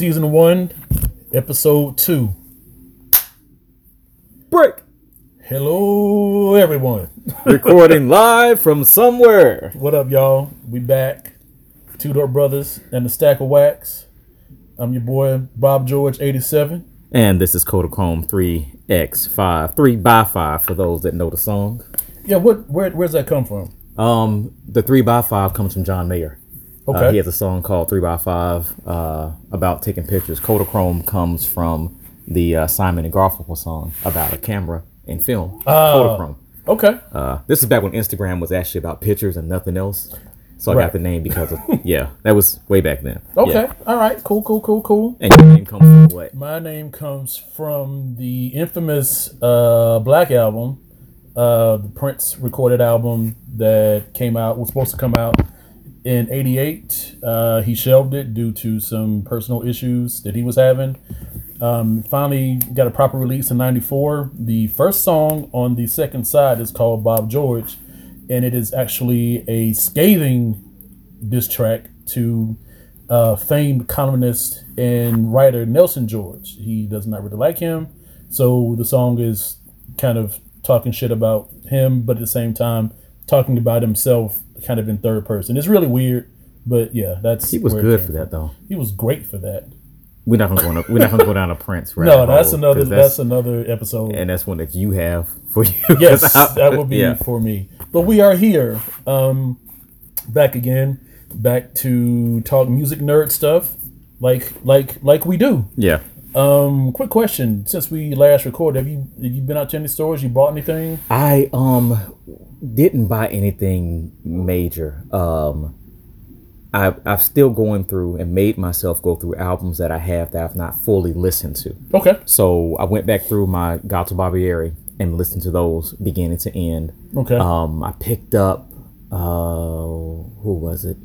season one, episode two. Break. Hello, everyone. Recording live from somewhere. What up, y'all? We back. Two Door Brothers and the Stack of Wax. I'm your boy Bob George, 87. And this is Kodachrome 3x5, 3 by 5 for those that know the song. Yeah, what? Where? Where's that come from? Um, the 3 by 5 comes from John Mayer. Uh, Okay. he has a song called 3 by 5 uh, about taking pictures. Kodachrome comes from the uh, Simon and Garfunkel song about a camera and film. Kodachrome. Okay. Uh, this is back when Instagram was actually about pictures and nothing else. So I Right. got the name because of, yeah, that was way back then. Okay. Yeah. All right. Cool. Cool. Cool. Cool. And your name comes from what? My name comes from the infamous uh, Black album, uh, the Prince recorded album that came out was supposed to come out in '88. Uh, he shelved it due to some personal issues that he was having. Um, finally got a proper release in '94. The first song on the second side is called Bob George, and it is actually a scathing diss track to uh, famed columnist and writer Nelson George. He does not really like him, so the song is kind of talking shit about him, but at the same time talking about himself, kind of in third person. It's really weird, but yeah, that's He was good for that though. He was great for that. We're not gonna go. On a, we're not gonna go down a Prince. Right. No, that's another 'cause that's, another episode. and that's one that you have for you. Yes, I- that will be yeah. for me. But we are here, um, back again, back to talk music nerd stuff, like like like we do. Yeah. Um, quick question: Since we last recorded, have you have you been out to any stores? You bought anything? I um didn't buy anything major. Um, I I've still going through and made myself go through albums that I have that I've not fully listened to. Okay, So I went back through my Gato Barbieri and listened to those beginning to end. okay, Um, I picked up uh, who was it?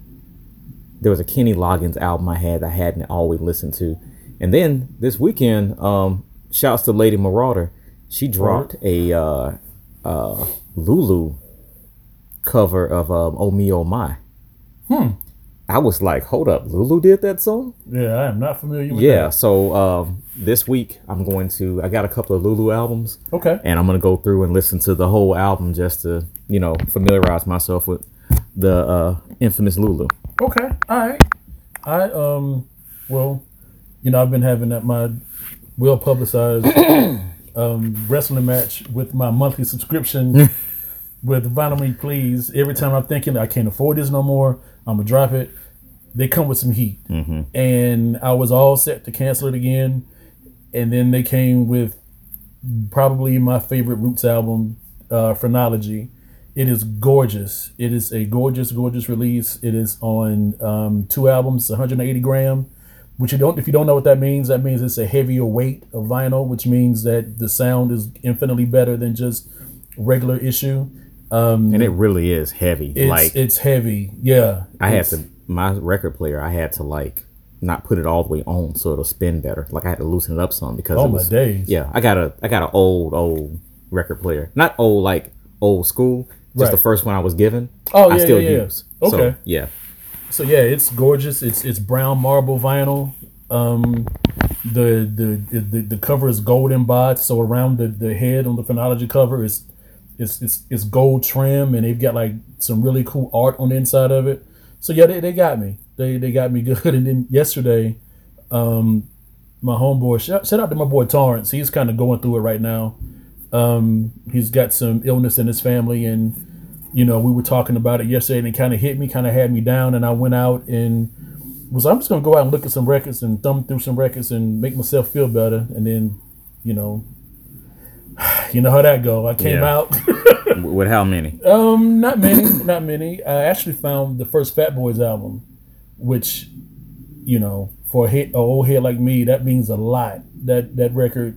There was a Kenny Loggins album I had I hadn't always listened to, and then this weekend, um, shouts to Lady Marauder, she dropped a uh, uh, Lulu cover of um, Oh Me Oh My. Hmm. I was like, hold up, Lulu did that song? yeah, I am not familiar with that. Yeah. So um, this week I'm going to. I got a couple of Lulu albums. Okay, and I'm gonna go through and listen to the whole album just to you know familiarize myself with the uh, infamous Lulu. okay, all right. I um, well, you know, I've been having that my well publicized um wrestling match with my monthly subscription. with Vinyl Me Please, every time I'm thinking I can't afford this no more, I'm gonna drop it. They come with some heat, and I was all set to cancel it again, and then they came with probably my favorite Roots album, uh, Phrenology. It is gorgeous. It is a gorgeous, gorgeous release. It is on um, two albums, 180 gram. Which you don't, if you don't know what that means, that means it's a heavier weight of vinyl, which means that the sound is infinitely better than just regular issue. Um, And it really is heavy. it's like it's heavy. Yeah, I had to my record player. I had to like not put it all the way on so it'll spin better. Like I had to loosen it up some because Oh it my was, days. Yeah, I got a I got an old old record player. Not old like old school. Just the first one I was given. Oh, I yeah, still yeah, yeah. use. So, Okay. yeah. So yeah, it's gorgeous. It's it's brown marble vinyl. Um, the the the, the cover is gold embossed. So around the, the head on the phonology cover is it's, it's it's gold trim, and they've got like some really cool art on the inside of it. So yeah, they, they got me. They they got me good. And then yesterday, um, my homeboy shout, shout out to my boy Torrance. He's kind of going through it right now. Um, he's got some illness in his family, and you know we were talking about it yesterday, and it kind of hit me, kind of had me down, and I went out and was I'm just gonna go out and look at some records and thumb through some records and make myself feel better, and then you know. You know how that go. I came Yeah. out. With how many? Um, not many, not many. I actually found the first Fat Boys album, which, you know, for a, hit, a old head like me, that means a lot. That that record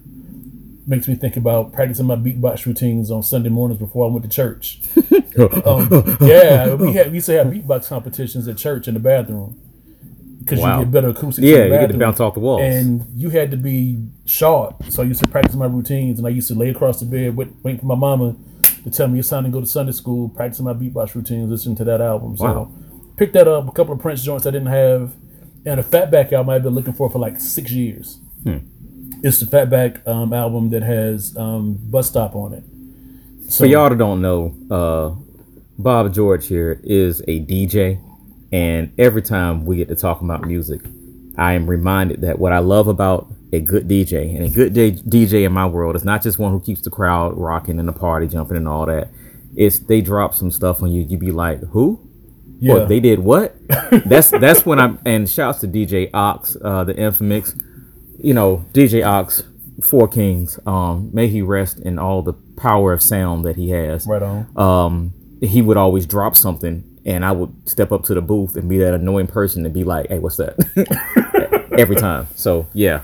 makes me think about practicing my beatbox routines on Sunday mornings before I went to church. um, yeah, we had we used to have beatbox competitions at church in the bathroom because Wow. you get better acoustics. Yeah, you get to bounce off the walls. And you had to be sharp. So I used to practice my routines and I used to lay across the bed, wait, waiting for my mama to tell me it's time to go to Sunday school, practicing my beatbox routines, listening to that album. So Wow. picked that up, a couple of Prince joints I didn't have. And a Fatback album I've been looking for for like six years. Hmm. It's the Fatback um, album that has um, Bus Stop on it. So For y'all that don't know, uh, Bob George here is a DJ, and every time we get to talk about music, I am reminded that what I love about a good DJ and a good D- DJ in my world is not just one who keeps the crowd rocking and the party jumping and all that. It's they drop some stuff on you, you be like, who? yeah, What, they did what? that's that's when I'm and shouts to DJ Ox, uh, the infamous, you know, DJ Ox, Four Kings. Um, may he rest in all the power of sound that he has. right on. Um, he would always drop something, and I would step up to the booth and be that annoying person and be like, "Hey, what's that?" Every time. So yeah,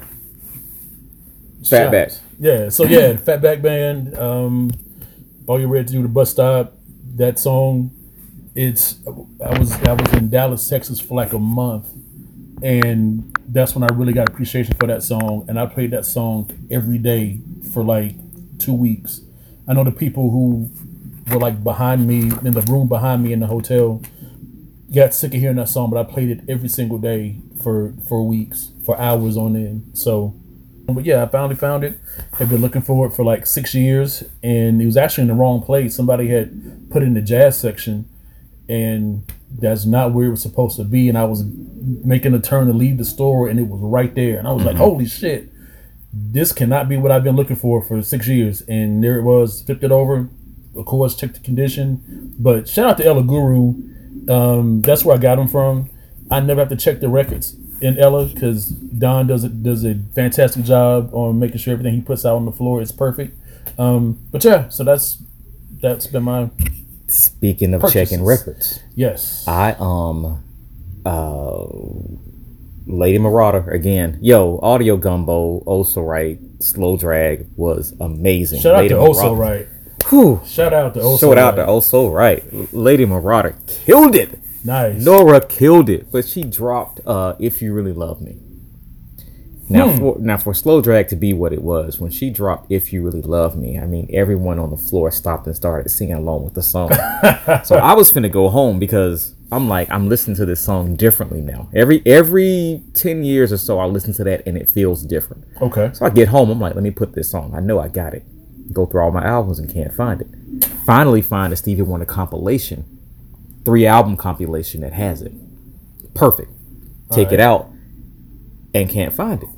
Fatback. Yeah, so yeah, Fatback Band. Um, all you ready to do the bus stop? That song. It's I was I was in Dallas, Texas for like a month, and that's when I really got appreciation for that song. And I played that song every day for like two weeks. I know the people who were like behind me in the room behind me in the hotel got sick of hearing that song, but I played it every single day for for weeks, for hours on end. So but yeah, I finally found it. Had been looking for it for like six years, and it was actually in the wrong place. Somebody had put it in the jazz section, and that's not where it was supposed to be. And I was making a turn to leave the store, and it was right there. And I was like, "Holy shit! This cannot be what I've been looking for for six years." And there it was. Flipped it over. Of course, checked the condition. But shout out to Ella Guru. Um, that's where I got them from. I never have to check the records in Ella because Don does a, does a fantastic job on making sure everything he puts out on the floor is perfect. Um, but yeah, so that's that's been my Speaking of Purchases. checking records, yes. I um, uh, Lady Marauder again. Yo, Audio Gumbo, also right, Slow Drag was amazing. Shout out to Also Right. Whew. Shout out to Also Shout out Right. to Also Right. Lady Marauder killed it. nice. Nora killed it, but she dropped uh "If You Really Love Me." Now, Hmm. for now for slow drag to be what it was, when she dropped "If You Really Love Me," I mean, everyone on the floor stopped and started singing along with the song. so I was finna go home because I'm like, I'm listening to this song differently now. Every every ten years or so, I listen to that and it feels different. Okay. So I get home, I'm like, let me put this on. I know I got it. Go through all my albums and can't find it. Finally find a Stevie Wonder compilation, three album compilation that has it. Perfect. Take it out and can't find it.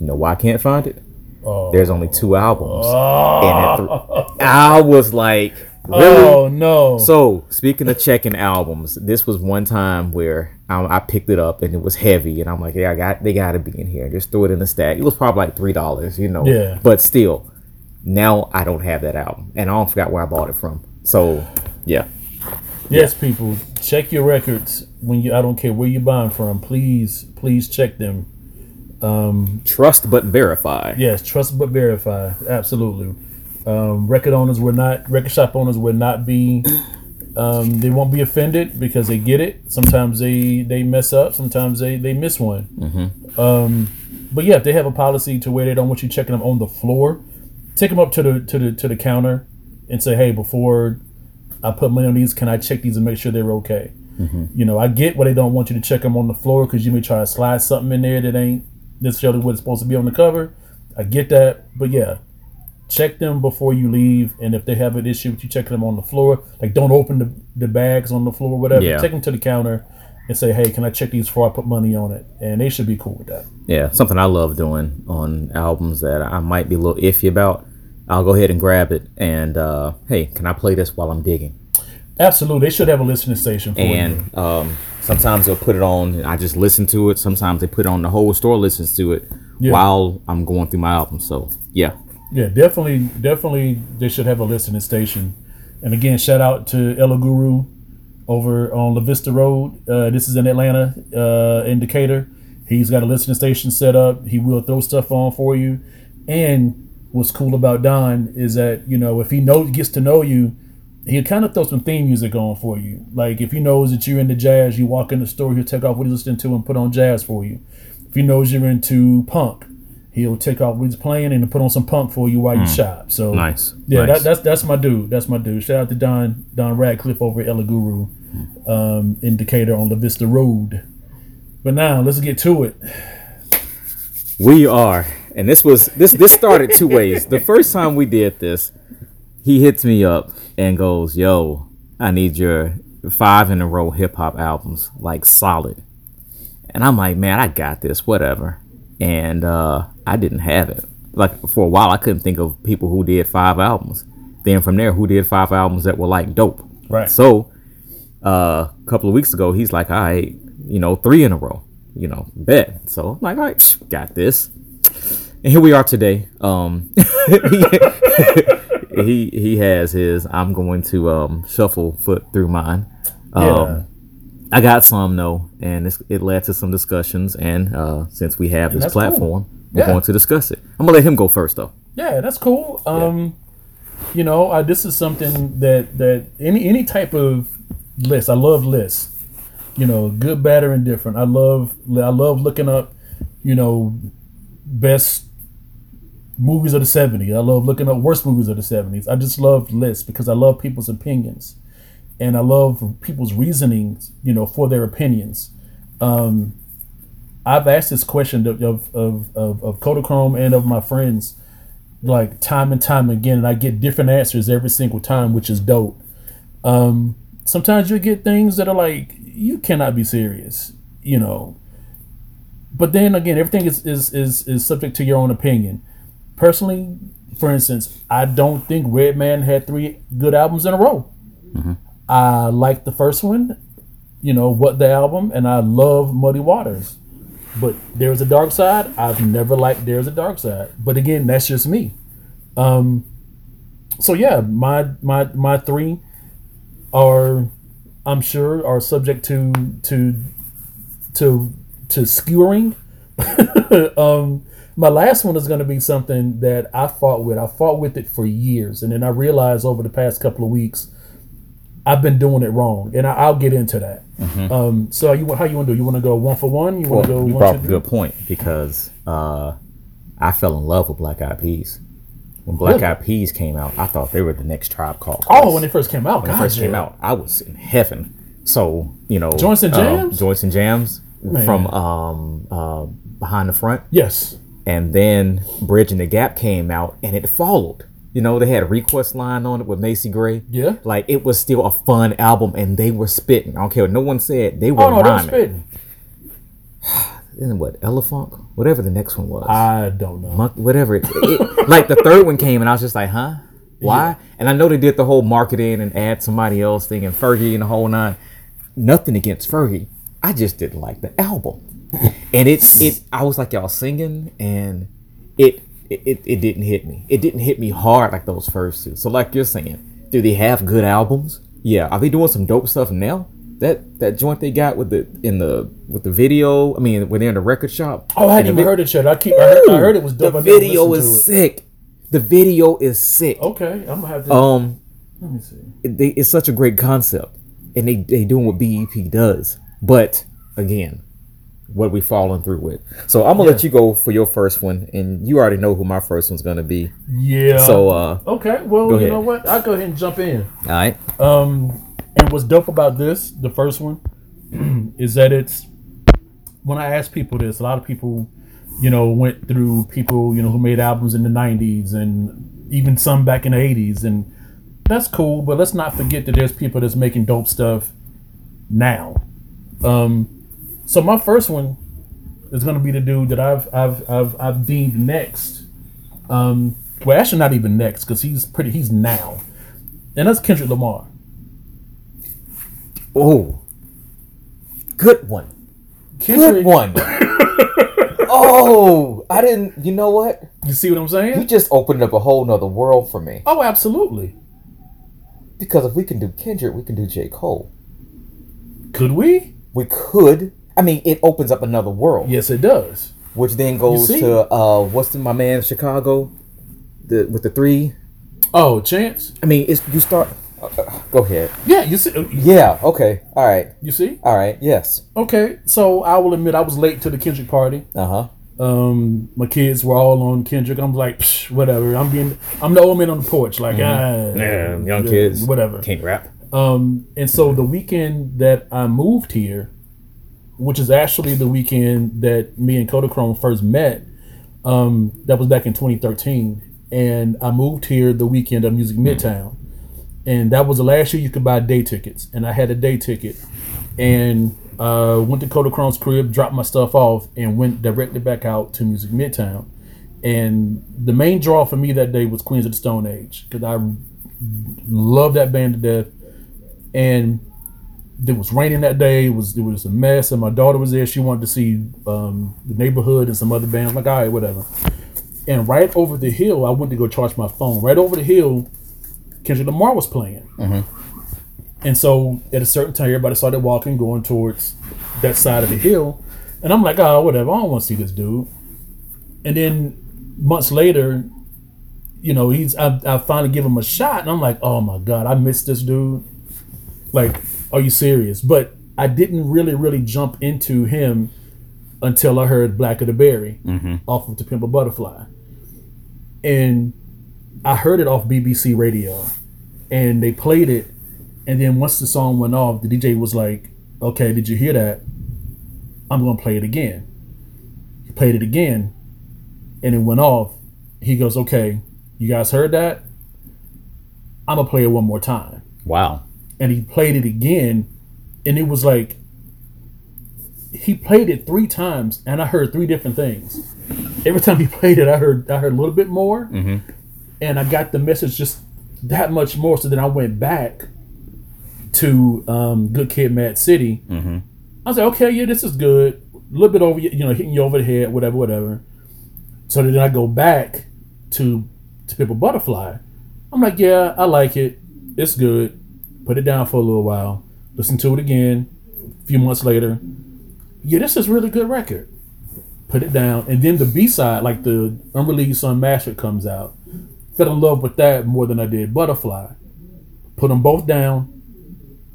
You know why I can't find it? Oh. There's only two albums. Oh, th- I was like, really? oh no. So speaking of checking albums, this was one time where um, I picked it up and it was heavy, and I'm like, yeah, I got they got to be in here. Just threw it in the stack. It was probably like three dollars, you know. Yeah. But still, now I don't have that album, and I don't forgot where I bought it from. So yeah, yes, people, check your records when you. I don't care where you're buying from. Please, please check them. Trust but verify. Yes, trust but verify. Absolutely. Um, record owners will not, record shop owners will not be, um, they won't be offended because they get it. Sometimes they they mess up. Sometimes they they miss one. Um, but yeah, if they have a policy to where they don't want you checking them on the floor, take them up to the to the to the counter and say, hey, before I put money on these, can I check these and make sure they're okay? You know, I get why they don't want you to check them on the floor because you may try to slide something in there that ain't necessarily what it's supposed to be on the cover. I get that, but yeah, check them before you leave. And if they have an issue with you checking them on the floor, like don't open the, the bags on the floor, or whatever. Yeah. Take them to the counter and say, hey, can I check these before I put money on it? And they should be cool with that. Yeah, something I love doing on albums that I might be a little iffy about. I'll go ahead and grab it and uh, hey, can I play this while I'm digging? Absolutely, they should have a listening station for you. and um, sometimes they'll put it on and I just listen to it. Sometimes they put it on the whole store listens to it Yeah. while I'm going through my album. So yeah, Yeah, definitely, definitely, they should have a listening station. And again, shout out to Ella Guru over on La Vista Road. Uh, this is in Atlanta, uh, in Decatur. He's got a listening station set up. He will throw stuff on for you. And what's cool about Don is that you know if he knows gets to know you, he'll kind of throw some theme music on for you. Like if he knows that you're into jazz, you walk in the store, he'll take off what he's listening to and put on jazz for you. If he knows you're into punk, he'll take off what he's playing and put on some punk for you while you shop. So nice. yeah, nice. that, that's that's my dude. That's my dude. Shout out to Don Don Radcliffe over at Ella Guru, um, in Decatur on La Vista Road. But now let's get to it. We are, and this was this this started two ways. The first time we did this, he hits me up and goes, "Yo, I need your five in a row hip hop albums, like solid." And I'm like, "Man, I got this, whatever." And uh, I didn't have it. Like for a while, I couldn't think of people who did five albums. Then from there, who did five albums that were like dope. Right. So uh, a couple of weeks ago, he's like, "All right, you know, three in a row." You know, bet. So I'm like, "All right, got this." And here we are today. Um, he he has his. I'm going to um, shuffle foot through mine. Um, Yeah. I got some though, and it's, it led to some discussions. And uh, since we have this that's cool. platform, we're Yeah. going to discuss it. I'm gonna let him go first though. Yeah, that's cool. Um, you know, uh, this is something that that any any type of list. I love lists. You know, good, bad, or indifferent. I love I love looking up. You know, best movies of the '70s. I love looking up worst movies of the '70s. I just love lists because I love people's opinions, and I love people's reasonings. You know, for their opinions. Um, I've asked this question of of of of, Kodachrome and of my friends like time and time again, and I get different answers every single time, which is dope. Um, sometimes you get things that are like you cannot be serious, you know. But then again, everything is is is, is subject to your own opinion. Personally, for instance, I don't think Redman had three good albums in a row. I like the first one, you know, what the album, and I love Muddy Waters. But there's a dark side. I've never liked there's a dark side. But again, that's just me. Um so yeah, my my my three are I'm sure are subject to to to to skewering. um my last one is going to be something that I fought with. I fought with it for years, and then I realized over the past couple of weeks I've been doing it wrong, and I, I'll get into that. Um, so you how you want to do? You want to go one for one? You want to Well, go you one brought up a good point because uh, I fell in love with Black Eyed Peas. When Black Really? Eyed Peas came out, I thought they were the next Tribe Called Oh, when they first came out, when God, it first yeah. came out, I was in heaven. So you know, Joints and um, Jams? joints and jams Man. from um, uh, behind the front, Yes, and then Bridging the Gap came out, and it followed. You know, they had a request line on it with Macy Gray. yeah. Like it was still a fun album, and they were spitting. I don't care what no one said. They were Oh no, they were spitting. Then what? Elephant, whatever the next one was. I don't know. Monk, whatever. It, it- like the third one came, and I was just like, huh? Why? And I know they did the whole marketing and add somebody else thing and Fergie and the whole nine. Nothing against Fergie. I just didn't like the album. And it's it, I was like y'all singing, and it, it, it didn't hit me. It didn't hit me hard like those first two. So like you're saying, do they have good albums? Yeah. Are they doing some dope stuff now? That that joint they got with the in the with the video. I mean, when they're in the record shop. Oh, I hadn't even heard it yet. I keep. I heard, I heard it was dope. the video is sick. The video is sick. Okay, I'm gonna have to. Um, let me see. it, they, it's such a great concept, and they they doing what BEP does. But again, what we falling through with. So I'm gonna let you go for your first one, and you already know who my first one's gonna be. Yeah. So uh, okay, well, you ahead. know what? I'll go ahead and jump in. all right. Um, and what's dope about this, the first one, is that it's when I ask people this, a lot of people, you know, went through people, you know, who made albums in the '90s and even some back in the '80s, and that's cool. But let's not forget that there's people that's making dope stuff now. Um, so my first one is gonna be the dude that I've I've I've, I've deemed next. Um, well, actually, not even next because he's pretty. He's now, and that's Kendrick Lamar. Oh, good one. Kendrick, Good one. oh, I didn't. You know what? You see what I'm saying? You just opened up a whole nother world for me. Oh, absolutely. Because if we can do Kendrick, we can do J Cole. Could we? We could. I mean, it opens up another world. Yes, it does. which then goes to uh what's the, my man Chicago, the with the three. Oh, Chance. I mean, it's you start. Uh, uh, go ahead. Yeah, you see. uh, Yeah. Okay. All right. You see. All right. Yes. Okay, so I will admit I was late to the Kendrick party. Uh huh. Um, my kids were all on Kendrick. I'm like, Psh, whatever. I'm being, I'm the old man on the porch. Like, ah, Yeah. Young kids. whatever. Can't rap. Um, and so the weekend that I moved here, which is actually the weekend that me and Kodachrome first met. Um, that was back in 2013, and I moved here the weekend of Music Midtown, and that was the last year you could buy day tickets, and I had a day ticket, and uh, went to Kodachrome's crib, dropped my stuff off, and went directly back out to Music Midtown. And the main draw for me that day was Queens of the Stone Age because I love that band to death. And it was raining that day. It was it was a mess, and my daughter was there. She wanted to see um, the neighborhood and some other bands. I'm like, all right, whatever. And right over the hill, I went to go charge my phone. Right over the hill, Kendrick Lamar was playing. And so at a certain time, everybody started walking, going towards that side of the hill. And I'm like, oh, whatever. I don't want to see this dude. And then months later, you know, he's I, I finally give him a shot, and I'm like, oh my god, I missed this dude. Like, are you serious? But I didn't really, really jump into him until I heard Black of the Berry mm-hmm. off of To Pimp a Butterfly. And I heard it off BBC radio and they played it. And then once the song went off, the DJ was like, okay, did you hear that? I'm going to play it again. He played it again and it went off. He goes, okay, you guys heard that? I'm going to play it one more time Wow. And he played it again and it was like he played it three times and i heard three different things. Every time he played it i heard i heard a little bit more and i got the message just that much more so then i went back to um, good kid mad city. I was like okay yeah this is good. A little bit over you you know hitting you over the head whatever whatever. So then i go back to to people butterfly. I'm like yeah i like it. It's good put it down for a little while, listen to it again a few months later. Yeah, this is a really good record. Put it down. And then the B side, like the unreleased unmastered, comes out. Fell in love with that more than I did Butterfly. Put them both down.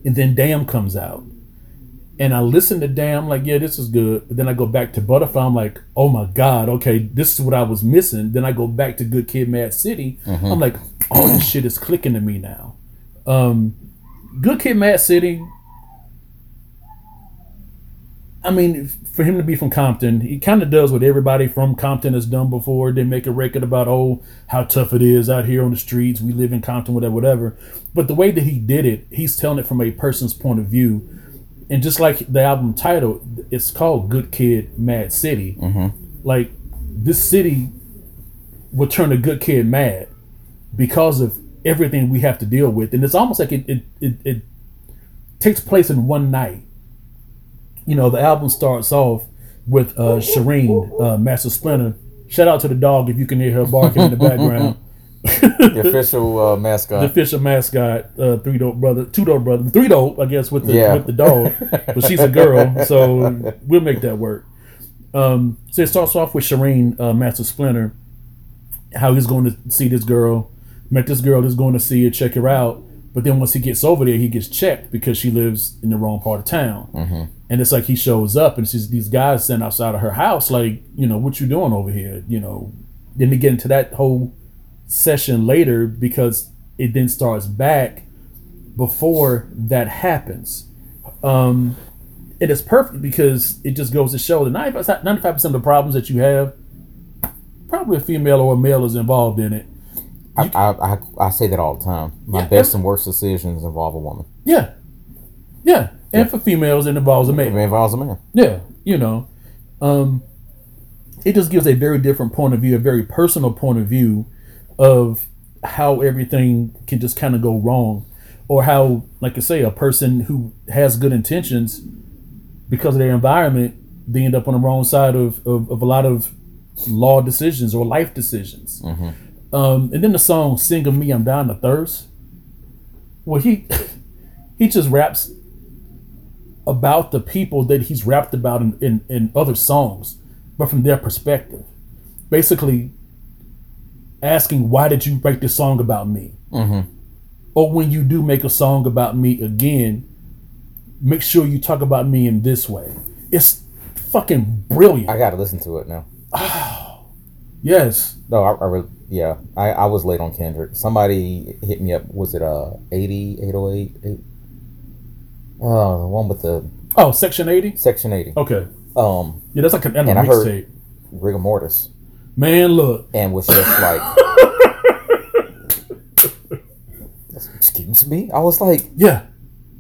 And then Damn comes out. And I listen to Damn, like, yeah, this is good. But then I go back to Butterfly, I'm like, oh my God, okay, this is what I was missing. Then I go back to Good Kid Mad City. I'm like, all this shit is clicking to me now. Um, Good Kid, Mad City. I mean, for him to be from Compton, he kind of does what everybody from Compton has done before. They make a record about oh how tough it is out here on the streets. We live in Compton, whatever, whatever. But the way that he did it, he's telling it from a person's point of view, and just like the album title, it's called Good Kid, Mad City. Mm-hmm. Like this city would turn a good kid mad because of everything we have to deal with, and it's almost like it it, it, it takes place in one night. You know, the album starts off with uh, Shireen, uh, Master Splinter. Shout out to the dog if you can hear her barking in the background. The official uh, mascot. The official mascot, uh, three dope brother, two dope brother, three dope, I guess, with the Yeah. with the dog, but she's a girl, so we'll make that work. Um, so it starts off with Shireen, uh, Master Splinter, how he's going to see this girl, met this girl that's going to see her, check her out, but then once he gets over there, he gets checked because she lives in the wrong part of town, and it's like he shows up and she's these guys sitting outside of her house, like, you know, what you doing over here, you know? Then they get into that whole session later because it then starts back before that happens. Um, it is perfect because it just goes to show that 95 95% of the problems that you have, probably a female or a male is involved in it. I, I, I, I say that all the time. My Yeah, best and worst decisions involve a woman. Yeah. Yeah. And for females, it involves a man. It involves a man. Yeah, you know, um, it just gives a very different point of view, a very personal point of view of how everything can just kind of go wrong, or how, like I say, a person who has good intentions because of their environment, they end up on the wrong side of, of, of a lot of law decisions or life decisions. Um, and then the song "Sing of Me, I'm Down to Thirst." Well, he he just raps about the people that he's rapped about in, in, in other songs, but from their perspective. Basically, asking, why did you write this song about me? Or when you do make a song about me again, make sure you talk about me in this way. It's fucking brilliant. I got to listen to it now. oh, yes. No, I, I really, yeah, I, I was late on Kendrick. Somebody hit me up. Was it uh 80, 808? Eight? Oh, the one with the Oh, Section 80? Section 80. Okay. Um, Yeah, that's like an And I heard- rigor mortis, Man, look. and was just like, excuse me. I was like, Yeah.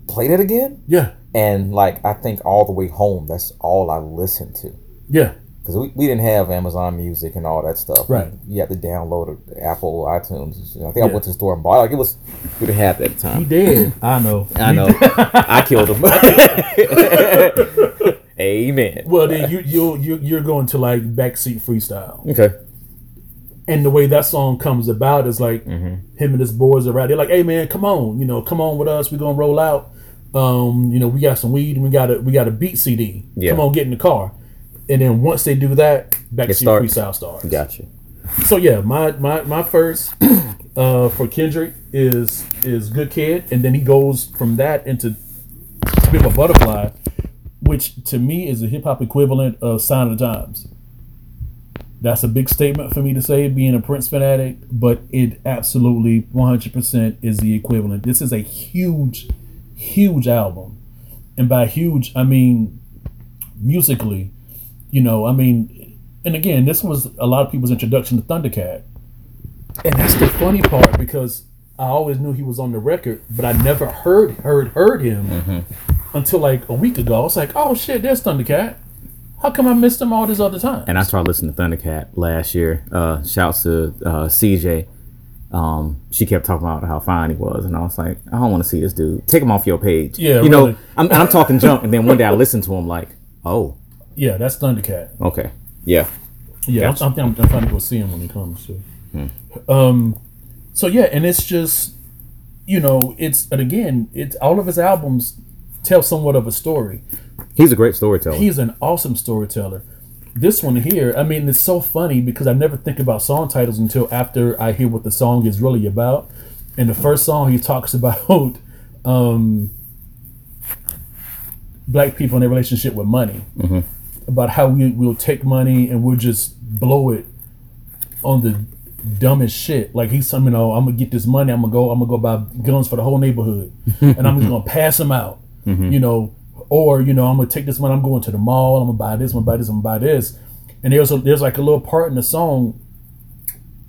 play that again, Yeah. and like I think all the way home, that's all I listened to. Yeah. Because we, we didn't have Amazon Music and all that stuff. Right. You had to download Apple iTunes. I think I went to the store and bought it. Like it was, we didn't have that at the time. He did. I know. I know. I killed him. Amen. Well, then you you you you're going to like backseat freestyle, Okay. and the way that song comes about is like him and his boys are out. They're like, "Hey man, come on, you know, come on with us. We're gonna roll out. Um, you know, we got some weed. and We got a we got a beat CD. Yeah. Come on, get in the car." And then once they do that, back to starts. freestyle starts. Gotcha. So yeah, my my my first uh, for Kendrick is is Good Kid, and then he goes from that into To Be a Butterfly, which to me is a hip hop equivalent of Sign of the Times. That's a big statement for me to say, being a Prince fanatic, but it absolutely 100% is the equivalent. This is a huge, huge album, and by huge I mean musically. You know, I mean, and again, this was a lot of people's introduction to Thundercat. And that's the funny part because I always knew he was on the record, but I never heard heard heard him until like a week ago. I was like, oh shit, there's Thundercat. How come I missed him all this other time? And I started listening to Thundercat last year. Uh, shouts to uh, CJ. Um, she kept talking about how fine he was, and I was like, I don't want to see this dude. Take him off your page. Yeah, you know. I'm, and I'm talking junk, and then one day I listened to him like, oh, yeah, that's Thundercat. okay, yeah, Yeah, Gotcha. I'm, I'm, I'm trying to go see him when he comes. So. Um, so yeah, and it's just, you know, it's and again, it's all of his albums tell somewhat of a story. he's a great storyteller. He's an awesome storyteller. This one here, I mean, it's so funny because I never think about song titles until after I hear what the song is really about. And the first song, he talks about um, black people and their relationship with money, about how we will take money and we'll just blow it on the dumbest shit. Like he's, you know, I'm gonna get this money. I'm gonna go. I'm gonna go buy guns for the whole neighborhood, and I'm just gonna pass them out. Mm-hmm. You know, or you know, I'm gonna take this money. I'm going to the mall. I'm gonna buy this. I'm gonna buy this. I'm gonna buy this. And there's a, there's like a little part in the song,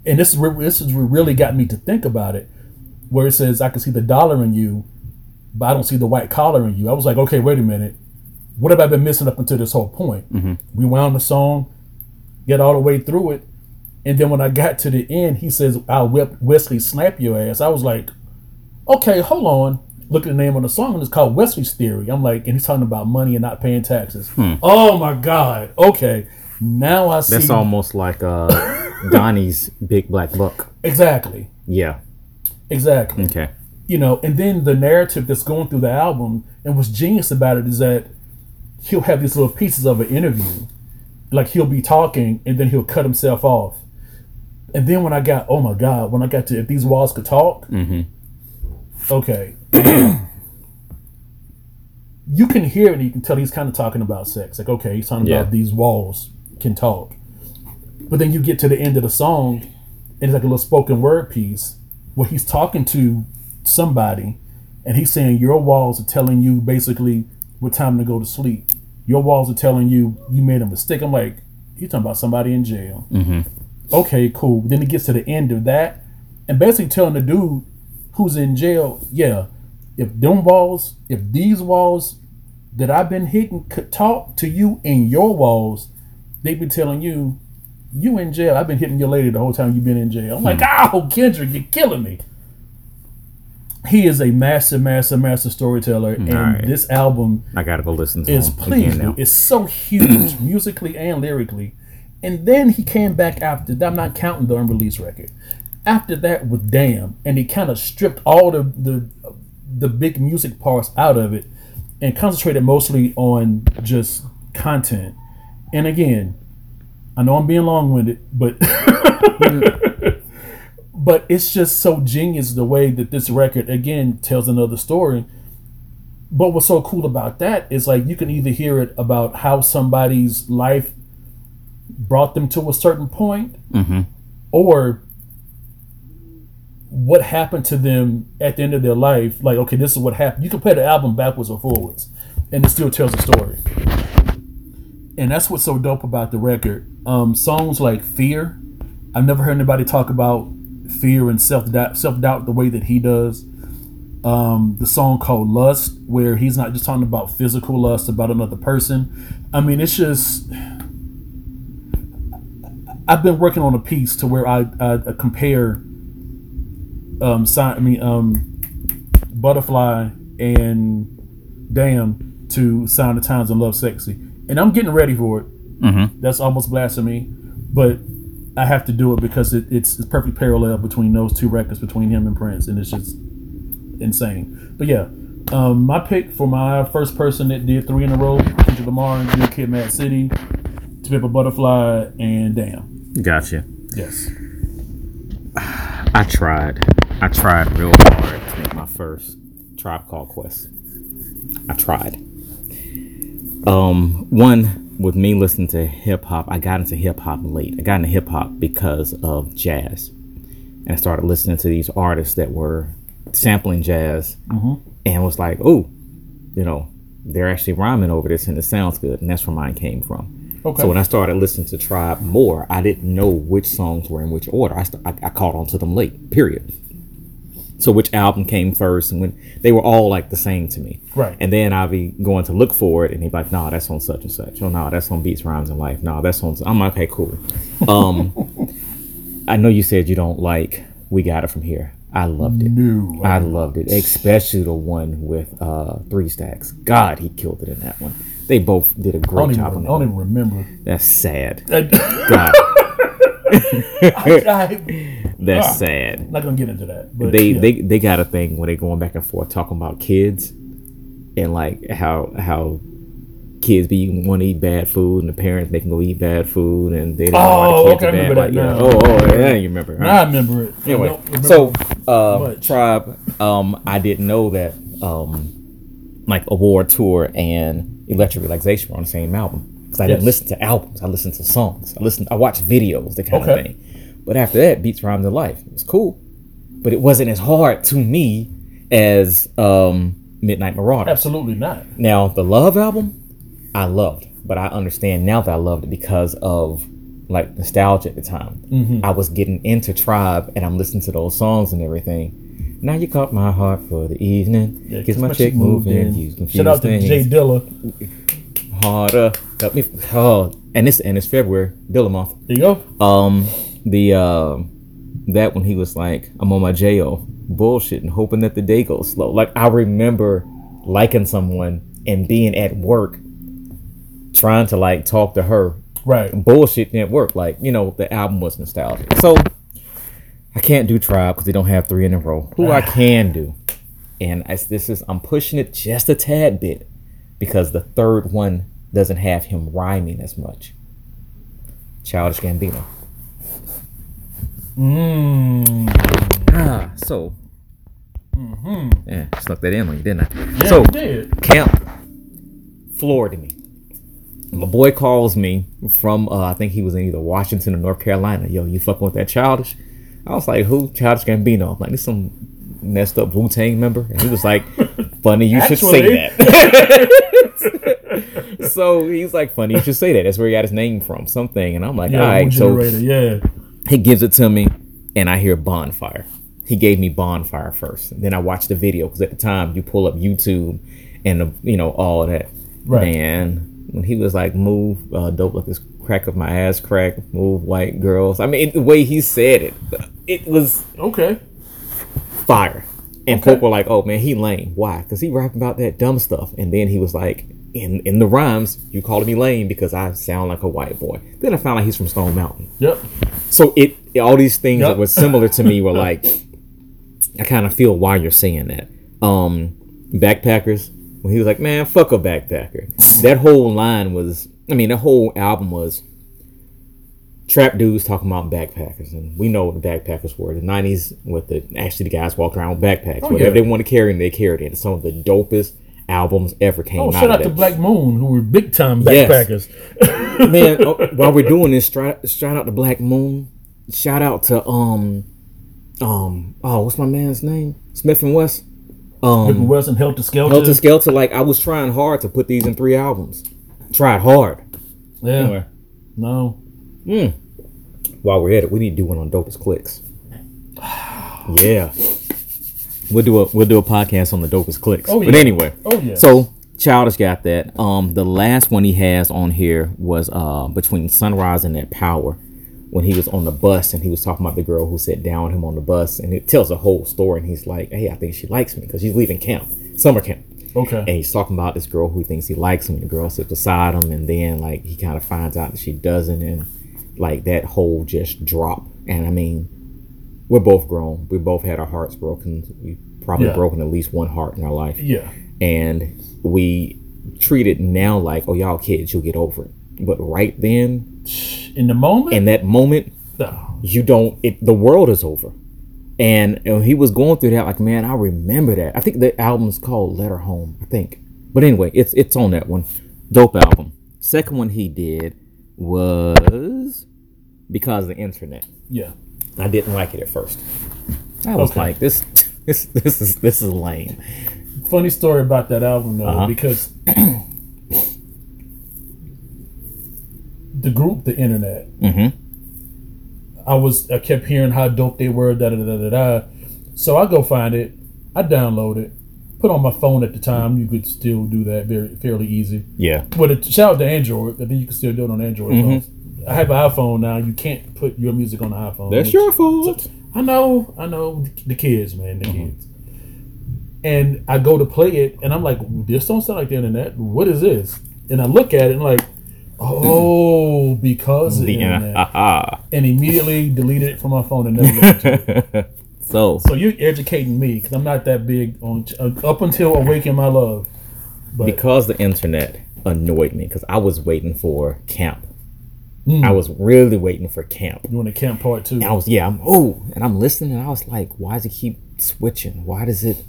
and this is where this is what really got me to think about it, where it says, "I can see the dollar in you, but I don't see the white collar in you." I was like, okay, wait a minute. What have I been missing up until this whole point? We wound the song, get all the way through it, and then when I got to the end, he says, "I'll whip Wesley snap your ass." I was like, "Okay, hold on." Look at the name of the song, and it's called Wesley's Theory. I'm like, and he's talking about money and not paying taxes. Oh my God! Okay, now I see That's almost like uh, Donnie's Big Black Book. exactly, Yeah. exactly. Okay. you know, and then the narrative that's going through the album and what's genius about it is that he'll have these little pieces of an interview. Like he'll be talking and then he'll cut himself off. And then when I got, oh my God, when I got to if these walls could talk, mm-hmm. okay. you can hear it and you can tell he's kind of talking about sex. Like, okay, he's talking Yeah. about these walls can talk. But then you get to the end of the song and it's like a little spoken word piece where he's talking to somebody and he's saying your walls are telling you basically what time to go to sleep. Your walls are telling you you made a mistake. I'm like, he's talking about somebody in jail. Mm-hmm. Okay, cool. Then it gets to the end of that and basically telling the dude who's in jail, yeah, if them walls, if these walls that I've been hitting could talk to you in your walls, they be telling you, you in jail. I've been hitting your lady the whole time you've been in jail. I'm like, hmm. oh, Kendrick, you're killing me. He is a massive, massive, massive storyteller, and Alright. this album I gotta go listen to is please again now. do. It's so huge musically and lyrically. And then he came back after that. I'm not counting the unreleased record. After that with Damn, and he kind of stripped all the the the big music parts out of it and concentrated mostly on just content. And again, I know I'm being long winded, but mm. But it's just so genius the way that this record again tells another story. But what's so cool about that is like you can either hear it about how somebody's life brought them to a certain point, or what happened to them at the end of their life. Like, okay, this is what happened. You can play the album backwards or forwards, and it still tells a story. And that's what's so dope about the record. Um, songs like "Fear," I've never heard anybody talk about fear and self doubt, self doubt the way that he does. Um, the song called "Lust," where he's not just talking about physical lust about another person. I mean, it's just. I've been working on a piece to where I, I, I compare. Um, si- I mean, um, butterfly and damn to Sound of Times and Love Sexy, and I'm getting ready for it. Mm-hmm. That's almost blasphemy, but I have to do it because it, it's it's perfect parallel between those two records between him and Prince, and it's just insane. But yeah, um, my pick for my first person that did three in a row: Kendrick Lamar, Good Kid, Mad City, To Pimp a Butterfly, and Damn. Gotcha. Yes. I tried. I tried real hard to make my first Tribe Call Quest. I tried. Um, one with me listening to hip hop, I got into hip hop late. I got into hip hop because of jazz, and I started listening to these artists that were sampling jazz, mm-hmm. and was like, oh, you know, they're actually rhyming over this, and it sounds good, and that's where mine came from. Okay. So when I started listening to Tribe more, I didn't know which songs were in which order. I, st- I, I caught on to them late. Period. So which album came first, and when they were all like the same to me. Right. And then I'll be going to look for it, and he'd be like, "Nah, that's on such and such. Oh, no, that's on Beats, Rhymes, and Life. Nah, that's on." I'm like, okay, cool. Um, I know you said you don't like We Got It From Here. I loved it. No. I loved it, especially the one with uh, Three Stacks. God, he killed it in that one. They both did a great don't, job I on that. don't one. even remember. That's sad. I, God, am that's Ah. sad. not gonna get into that. But They yeah. they they got a thing where they going back and forth talking about kids and like how how kids be want to eat bad food and the parents make them go eat bad food and they don't Oh, want the kids okay, bad. remember Like, that yeah. now. Oh, oh, yeah, you remember. Now I remember it. Anyway, remember so uh, tribe. Um, I didn't know that um, like award tour and electric relaxation were on the same album because I didn't listen to albums. I listened to songs. I listened. I watched videos, the kind of thing. But after that, beats rhymes in life. It was cool, but it wasn't as hard to me as um, Midnight Marauder. absolutely not. Now, the Love album, I loved, but I understand now that I loved it because of like nostalgia at the time. Mm-hmm. I was getting into Tribe and I'm listening to those songs and everything. Now you caught my heart for the evening. Yeah, Gets my my chick moving. confuse Shout out to Jay Dilla. harder. Help me. Oh, and it's and it's February, Dilla month. There you go. Um, the um, that when he was like, I'm on my JO, and hoping that the day goes slow. Like I remember liking someone and being at work, trying to like talk to her, Right. Bullshit didn't work. Like you know, the album was nostalgic. So I can't do Tribe because they don't have three in a row. Who I can do, and as this is, I'm pushing it just a tad bit because the third one doesn't have him rhyming as much. Childish Gambino. Mm. Ah, so. Mhm. Yeah, snuck that in on you, didn't I? Mm-hmm. Yeah, so, did. camp floored me. My boy calls me from, uh, I think he was in either Washington or North Carolina. Yo, you fucking with that Childish? I was like, who? Childish Gambino. I'm like, this some messed up Wu Tang member. And he was like, funny you should say that. so he's like, funny you should say that. That's where he got his name from, something. And I'm like, Yeah, all right. So. Yeah. He gives it to me, and I hear Bonfire. He gave me Bonfire first. Then I watched the video because at the time you pull up YouTube and the, you know all that. Right. Man, when he was like, "Move, uh, dope like this crack of my ass crack, move white girls." I mean, the way he said it, it was Okay. fire. And Okay. folk were like, "Oh man, he lame. Why? Because he rapping about that dumb stuff." And then he was like, "In in the rhymes, you called me lame because I sound like a white boy." Then I found out he's from Stone Mountain. Yep. So it all these things Yep. that were similar to me were like, I kind of feel why you're saying that. Um, backpackers when he was like, man, fuck a backpacker. That whole line was, I mean, the whole album was trap dudes talking about backpackers, and we know what the backpackers were. The '90s with the actually the guys walked around with backpacks, whatever yeah. they want to carry, and they carried it. Some of the dopest albums ever came Oh, out shout out to Black Moon, who were big time Yes. backpackers. man, oh, while we're doing this, shout, out to Black Moon. Shout out to um, um, oh, what's my man's name? Smith and West. Rick Wilson, Helter Skelter. Helter Skelter, like I was trying hard to put these in three albums. Tried hard. yeah. Anyway, No. while we're at it, we need to do one on dopest clicks. Yeah. We'll do a we'll do a podcast on the dopest clicks. Oh, But anyway. Oh, yeah. So Childish got that. Um the last one he has on here was uh between Sunrise and that power when he was on the bus and he was talking about the girl who sat down with him on the bus and it tells a whole story and he's like, Hey, I think she likes me because he's leaving camp, summer camp. Okay. And he's talking about this girl who thinks he likes him, and the girl sits beside him, and then like he kind of finds out that she doesn't, and like that whole just drop. And I mean, we're both grown. We both had our hearts broken. We probably Yeah. broken at least one heart in our life, Yeah. and we treat it now like, oh y'all kids, you'll get over it. But right then, In the moment. in that moment, no. you don't. It the world is over. And know, he was going through that, like, man, I remember that. I think the album's called Letter Home, I think. But anyway, it's it's on that one. Dope album. Second one he did was because of the internet. Yeah. I didn't like it at first. I was Okay. like, this this this is this is lame. Funny story about that album though, Uh-huh. because the group, the internet. Mhm. I was I kept hearing how dope they were, da da da da da. So I go find it, I download it, put on my phone at the time. You could still do that very fairly easy. Yeah. But it, shout out to Android. I think you can still do it on Android Mm-hmm. phones. I have an iPhone now. You can't put your music on the iPhone. That's your fault. I know, I know the kids, man, the Mm-hmm. kids. And I go to play it, and I'm like, "This don't sound like the internet. What is this?" And I look at it, and like, "Oh, because of the internet." And immediately deleted it from my phone and never looked into it. So So you're educating me because I'm not that big on uh, up until Awaken My Love. But because the internet annoyed me because I was waiting for camp. Hmm. I was really waiting for camp. you want to camp part two? And I was yeah, I'm oh, and I'm listening, and I was like, why does it keep switching? Why does it?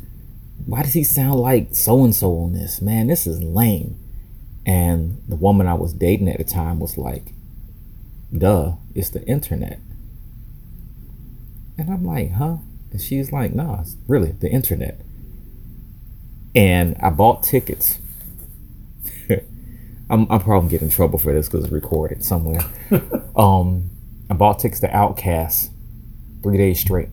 Why does he sound like so and so on this? Man, this is lame. And the woman I was dating at the time was like, duh, it's the internet. And I'm like, huh? And she's like, nah, it's really the internet. And I bought tickets. I'm, I'm probably getting in trouble for this because it's recorded somewhere. um, I bought tickets to OutKast three days straight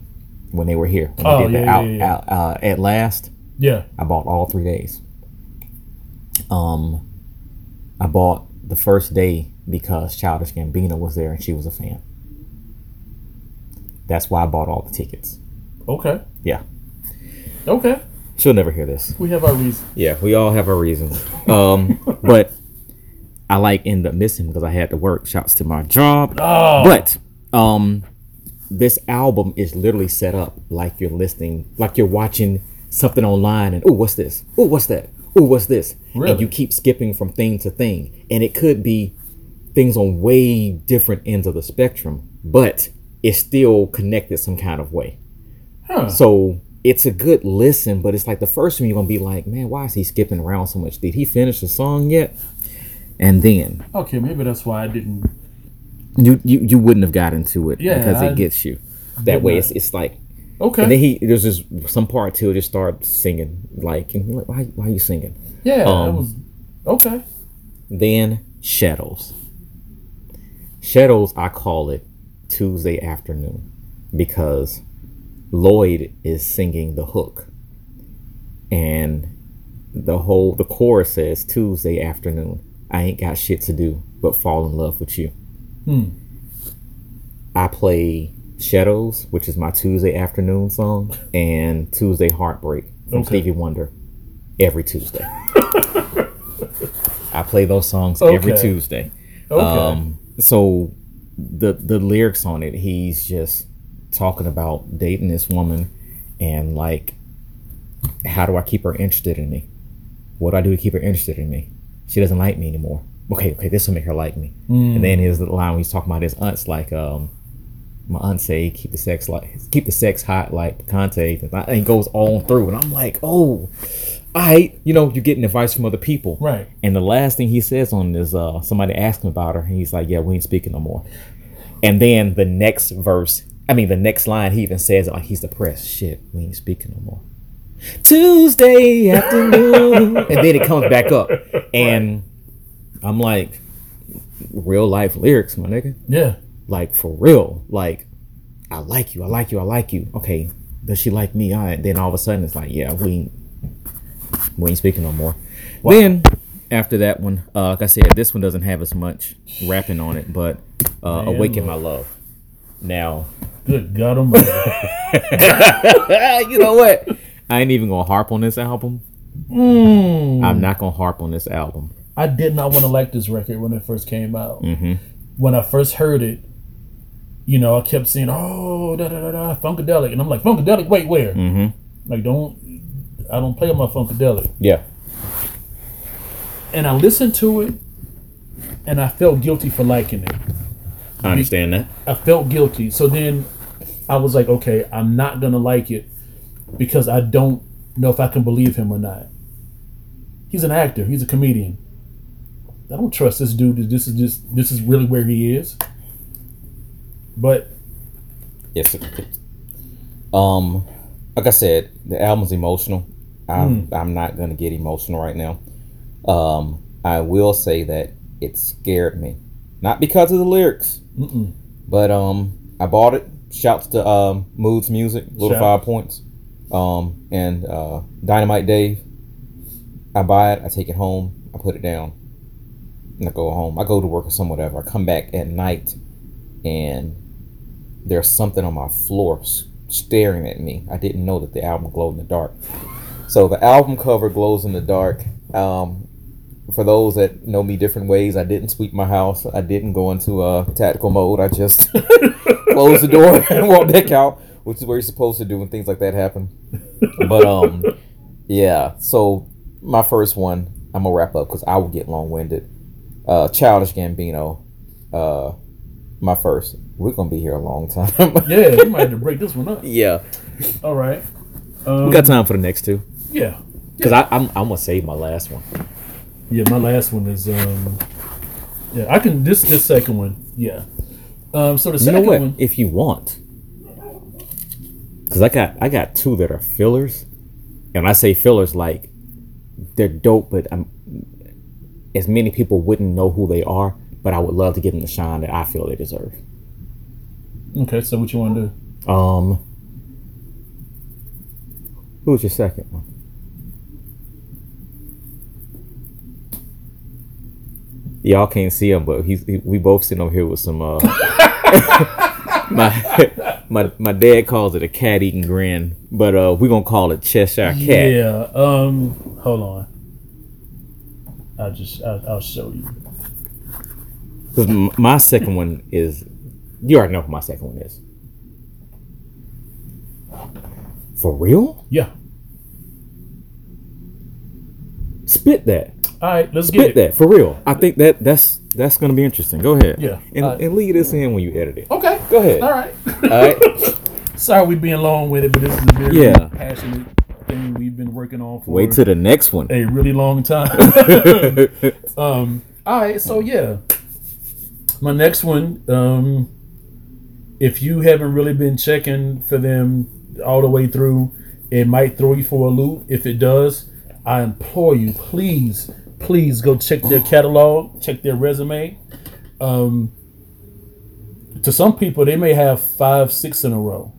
when they were here. When Oh, they did the yeah, out, yeah, yeah. out uh, at last. yeah. I bought all three days. Um, I bought the first day because Childish Gambino was there and she was a fan. That's why I bought all the tickets. Okay. Yeah, Okay. she'll never hear this. We have our reasons. Yeah, we all have our reasons. Um, but I like end up missing because I had to work. Shouts to my job. Oh. But um, this album is literally set up like you're listening, like you're watching something online, and oh, what's this? Oh, what's that? Oh, what's this? And you keep skipping from thing to thing, and it could be things on way different ends of the spectrum, but it's still connected some kind of way. Huh. So it's a good listen, but it's like the first one you're gonna be like, man, why is he skipping around so much? Did he finish the song yet? And then Okay, maybe that's why I didn't. you you, you wouldn't have got into it Yeah, because I it gets you. That way, not. it's it's like. Okay. And then he there's just some part too. Just start singing like, and you're like, why why are you singing? yeah, that um, was okay. Then Shadows. Shadows, I call it Tuesday afternoon because Lloyd is singing the hook. And the whole the chorus says Tuesday afternoon. I ain't got shit to do but fall in love with you. Hmm. I play Shadows, which is my Tuesday afternoon song, and Tuesday Heartbreak from Okay. Stevie Wonder every Tuesday. I play those songs every Tuesday. Okay. Um, so the the lyrics on it, he's just talking about dating this woman and like how do I keep her interested in me? What do I do to keep her interested in me? She doesn't like me anymore. Okay, okay, this will make her like me. And then his line when he's talking about his aunts like um my aunt say keep the sex like keep the sex hot like Picante and it goes on through and I'm like, oh I you know, you're getting advice from other people. Right. And the last thing he says on is uh somebody asked him about her and he's like, Yeah, we ain't speaking no more. And then the next verse, I mean the next line he even says like he's depressed. Shit, we ain't speaking no more. Tuesday afternoon, and then it comes back up, and I'm like, real life lyrics, my nigga. Yeah. Like for real. Like, I like you, I like you, I like you. Okay, does she like me? All right. Then all of a sudden it's like, yeah, we ain't, we ain't speaking no more. Then after that one, uh, like I said, this one doesn't have as much rapping on it, but uh, Man, Awaken look. My Love. Now, Good God Almighty. you know what? I ain't even gonna harp on this album. mm. I'm not gonna harp on this album. I did not want to like this record when it first came out. Mm-hmm. When I first heard it, you know, I kept saying, "Oh, da da da da, funkadelic," and I'm like, "Funkadelic? Wait, where? Mm-hmm. Like, don't I don't play on my funkadelic?" Yeah. And I listened to it, and I felt guilty for liking it. I understand that. I felt guilty. So then I was like, okay, I'm not gonna like it because I don't know if I can believe him or not. He's an actor. He's a comedian. I don't trust this dude. This is just this is really where he is. But Yes. Um, like I said, the album's emotional. I'm I'm not gonna get emotional right now. Um, I will say that it scared me, not because of the lyrics, mm-mm. but um, I bought it. Shouts to um, Moods Music, little Shout. five points, um, and uh, Dynamite Dave. I buy it. I take it home. I put it down. And I go home. I go to work or some whatever. I come back at night, and there's something on my floor staring at me. I didn't know that the album glowed in the dark. So the album cover glows in the dark. Um, for those that know me different ways, I didn't sweep my house. I didn't go into a tactical mode. I just closed the door and walked back out, which is where you're supposed to do when things like that happen. But um, yeah. So my first one, I'm gonna wrap up because I will get long winded. Uh, Childish Gambino, uh, my first. We're gonna be here a long time. yeah, we might have to break this one up. yeah. All right. Um, We got time for the next two. Yeah. Cause I, I'm I'm gonna save my last one. Yeah, my last one is um yeah, I can this this second one, yeah. Um so the You second know what? one If you want, because I got I got two that are fillers, and I say fillers like they're dope, but I'm as many people wouldn't know who they are. But I would love to give them the shine that I feel they deserve. Okay, so what you wanna do? Um, who's your second one? Y'all can't see him, but he's he, we both sitting over here with some. Uh, my my my dad calls it a cat eating grin, but uh, we're gonna call it Cheshire Cat. Yeah, um hold on. I'll just I'll, I'll show you. Because m- my second one is, you already know who my second one is. For real? Yeah. Spit that. All right, let's Spit get it. that for real. I think that that's that's gonna be interesting. Go ahead. Yeah. And, Uh, and leave this in when you edit it. Okay. Go ahead. All right. All right. Sorry we being long with it, but this is a very Yeah. passionate thing we've been working on for Wait till the next one. a really long time. um, all right, so yeah, my next one. Um, if you haven't really been checking for them all the way through, it might throw you for a loop. If it does, I implore you, please, please go check their catalog, check their resume. Um, to some people, they may have five, six in a row.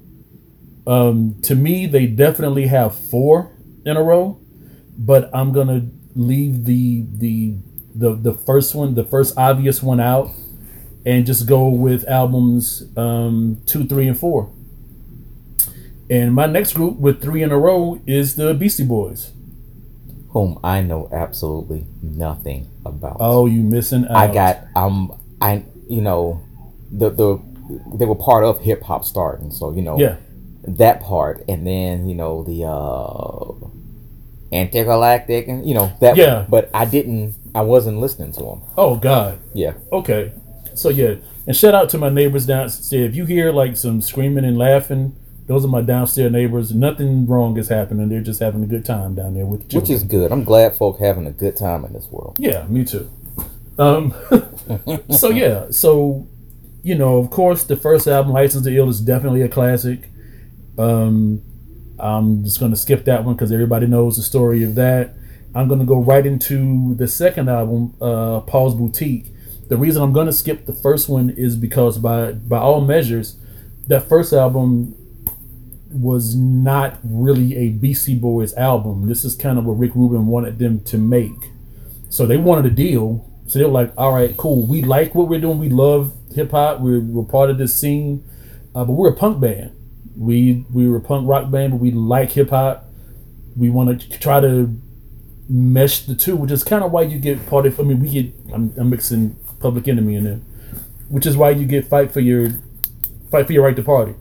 Um, to me, they definitely have four in a row but I'm gonna leave the the the the first one, the first obvious one out, and just go with albums um, two, three, and four. And my next group with three in a row is the Beastie Boys. Whom I know absolutely nothing about. Oh, you missing out? I got um I you know the the they were part of hip hop starting, so you know yeah. that part, and then you know the uh intergalactic, and you know that. Yeah. But I didn't. I wasn't listening to them. Oh God. Yeah. Okay. So yeah, and shout out to my neighbors downstairs. If you hear like some screaming and laughing, those are my downstairs neighbors. Nothing wrong is happening. They're just having a good time down there with the Which is good. I'm glad folk having a good time in this world. Yeah, me too. Um, so yeah, so you know, of course, the first album, License to Ill, is definitely a classic. Um, I'm just going to skip that one because everybody knows the story of that. I'm going to go right into the second album, uh, Paul's Boutique. The reason I'm going to skip the first one is because by by all measures, that first album was not really a Beastie Boys album. This is kind of what Rick Rubin wanted them to make. So they wanted a deal. So they were like, all right, cool. We like what we're doing. We love hip hop. We're, we're part of this scene. Uh, but we're a punk band. We we were a punk rock band, but we like hip hop. We want to try to mesh the two, which is kind of why you get party. I mean, we get I'm, I'm mixing Public Enemy in there, which is why you get fight for your fight for your right to party.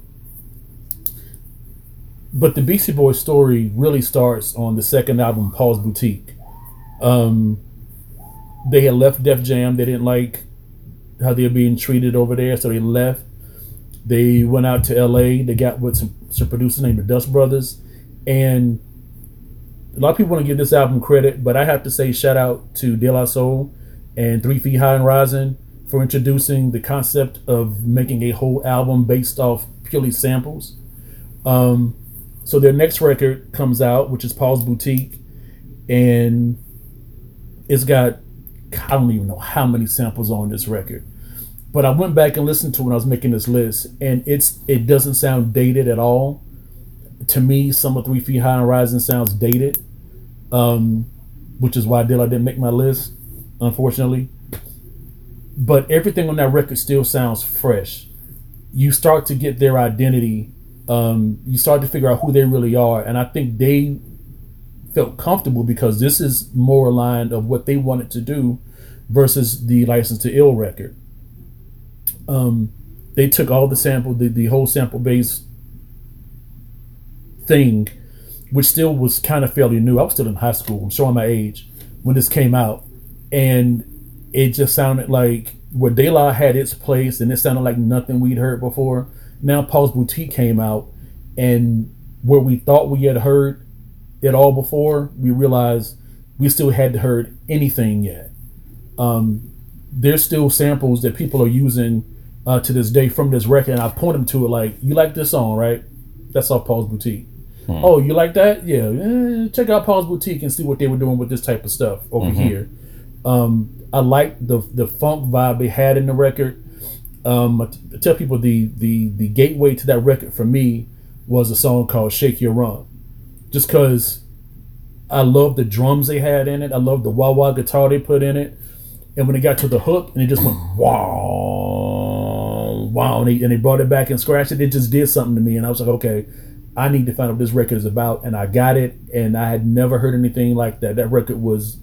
But the Beastie Boys story really starts on the second album, Paul's Boutique. Um, they had left Def Jam. They didn't like how they were being treated over there, so they left. They went out to LA. They got with some, some producer named the Dust Brothers. And a lot of people want to give this album credit, but I have to say shout out to De La Soul and Three Feet High and Rising for introducing the concept of making a whole album based off purely samples. Um, so their next record comes out, which is Paul's Boutique, and it's got I don't even know how many samples on this record. But I went back and listened to when I was making this list, and it's it doesn't sound dated at all. To me, some of Three Feet High and Rising sounds dated, um, which is why I did I didn't make my list, unfortunately. But everything on that record still sounds fresh. You start to get their identity. Um, you start to figure out who they really are, and I think they felt comfortable because this is more aligned of what they wanted to do versus the License to Ill record. Um, they took all the sample, the, the whole sample base thing, which still was kind of fairly new. I was still in high school. I'm showing my age when this came out, and it just sounded like where De La had its place, and it sounded like nothing we'd heard before. Now Paul's Boutique came out, and where we thought we had heard it all before, we realized we still hadn't heard anything yet. Um, there's still samples that people are using uh, to this day from this record, and I point them to it like, "You like this song, right? That's off Paul's Boutique." Hmm. Oh, you like that? Yeah. Eh, check out Paul's Boutique and see what they were doing with this type of stuff over mm-hmm. here. Um, I like the the funk vibe they had in the record. Um, I, t- I tell people the the the gateway to that record for me was a song called "Shake Your Rump," just because I love the drums they had in it. I love the wah wah guitar they put in it. And when it got to the hook and it just went wow, wow, and they, and they brought it back and scratched it, it just did something to me. And I was like, okay, I need to find out what this record is about. And I got it, and I had never heard anything like that. That record was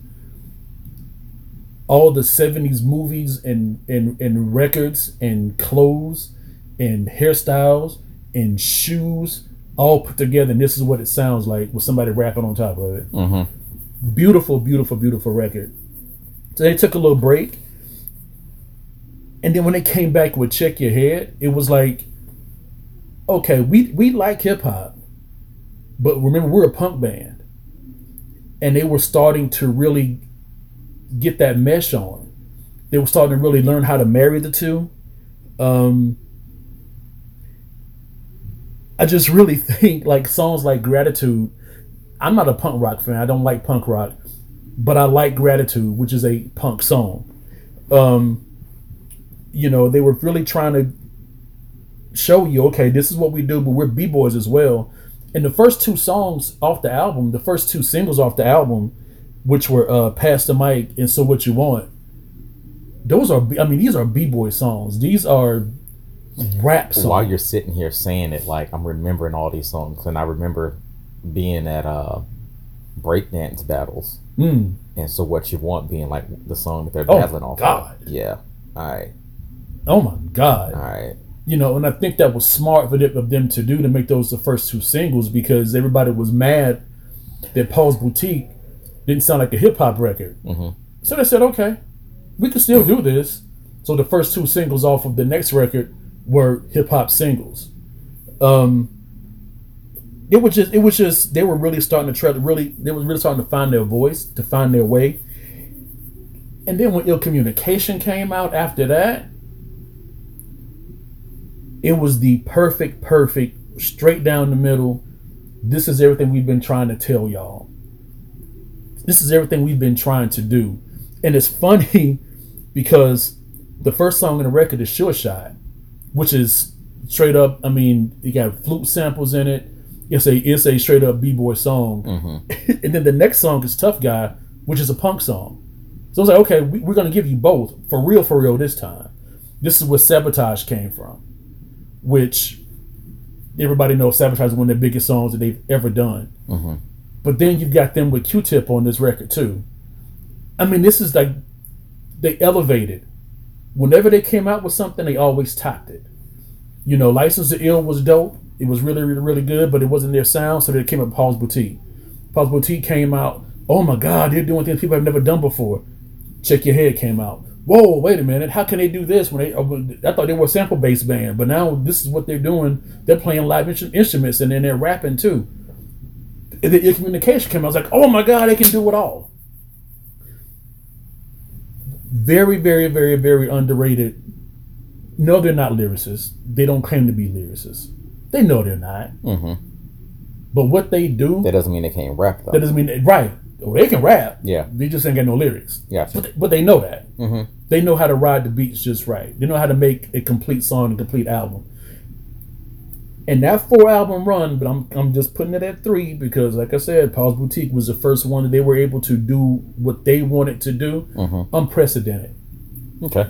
all the 70s movies and, and, and records and clothes and hairstyles and shoes all put together. And this is what it sounds like with somebody rapping on top of it. Mm-hmm. Beautiful, beautiful, beautiful record. So they took a little break. And then when they came back with Check Your Head, it was like, okay, we, we like hip hop, but remember, we're a punk band. And they were starting to really get that mesh on. They were starting to really learn how to marry the two. Um, I just really think like songs like Gratitude. I'm not a punk rock fan. I don't like punk rock, but I like Gratitude, which is a punk song. Um, you know, they were really trying to show you, okay, this is what we do, but we're b boys as well. And the first two songs off the album, the first two singles off the album, which were uh, "Pass the Mic" and "So What You Want," those are, I mean, these are b boy songs. These are rap songs. While you're sitting here saying it, like I'm remembering all these songs, and I remember being at uh breakdance battles. Mm. And so what you want being like the song that they're oh battling off God. Of. Yeah. All right. Oh my God. All right. You know, and I think that was smart for them, of them to do to make those the first two singles because everybody was mad that Paul's Boutique didn't sound like a hip hop record. Mm-hmm. So they said, okay, we can still do this. So the first two singles off of the next record were hip hop singles. Um, it was just it was just they were really starting to try to really they were really starting to find their voice to find their way. And then when ill communication came out after that, it was the perfect, perfect, straight down the middle, this is everything we've been trying to tell y'all. This is everything we've been trying to do. And it's funny because the first song in the record is Sure Shot, which is straight up, I mean, you got flute samples in it. It's a it's a straight up b-boy song. Mm-hmm. and then the next song is Tough Guy, which is a punk song. So I was like, okay, we, we're gonna give you both for real, for real this time. This is where Sabotage came from, which everybody knows Sabotage is one of the biggest songs that they've ever done. Mm-hmm. But then you've got them with Q-Tip on this record too. I mean, this is like they elevated. Whenever they came out with something, they always topped it. You know, License to Ill was dope. It was really, really, really good, but it wasn't their sound, so they came up with Paul's Boutique. Paul's Boutique came out. Oh my God, they're doing things people have never done before. Check Your Head came out. Whoa, wait a minute. How can they do this when they? Uh, I thought they were a sample based band, but now this is what they're doing. They're playing live instru- instruments and then they're rapping too. The communication came out. I was like, oh my God, they can do it all. Very, very, very, very underrated. No, they're not lyricists. They don't claim to be lyricists. They know they're not. Mm-hmm. But what they do, That doesn't mean they can't rap though. that doesn't mean right. Well, they can rap. Yeah. They just ain't got no lyrics. Gotcha. But they, but they know that. Mm-hmm. They know how to ride the beats just right. They know how to make a complete song, a complete album. And that four album run, but I'm I'm just putting it at three because, like I said, Paul's Boutique was the first one that they were able to do what they wanted to do, unprecedented. Okay.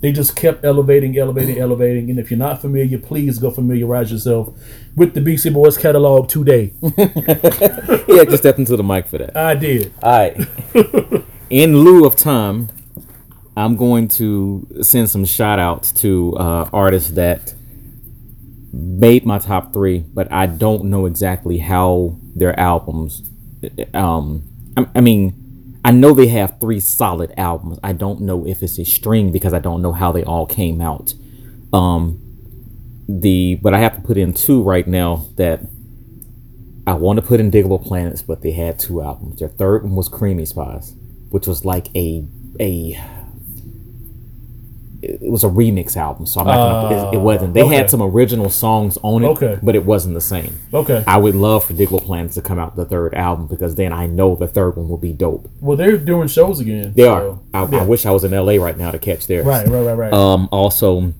They just kept elevating, elevating, elevating. And if you're not familiar, please go familiarize yourself with the Beastie Boys catalog today. Yeah, just step into the mic for that. I did. All right. In lieu of time, I'm going to send some shout outs to uh, artists that made my top three, but I don't know exactly how their albums. Um, I, I mean, I know they have three solid albums. I don't know if it's a string because I don't know how they all came out. Um, the but I have to put in two right now that I want to put in Diggable Planets, but they had two albums. Their third one was Creamy Spies, which was like a a it was a remix album. So I'm not gonna. It, it wasn't. They okay. had some original songs on it, Okay. but it wasn't the same. Okay. I would love for Diggable Planets to come out the third album because then I know the third one will be dope. Well, they're doing shows again. They so- are. I, yeah. I wish I was in LA right now to catch theirs. Right, right, right, right. Um. Also,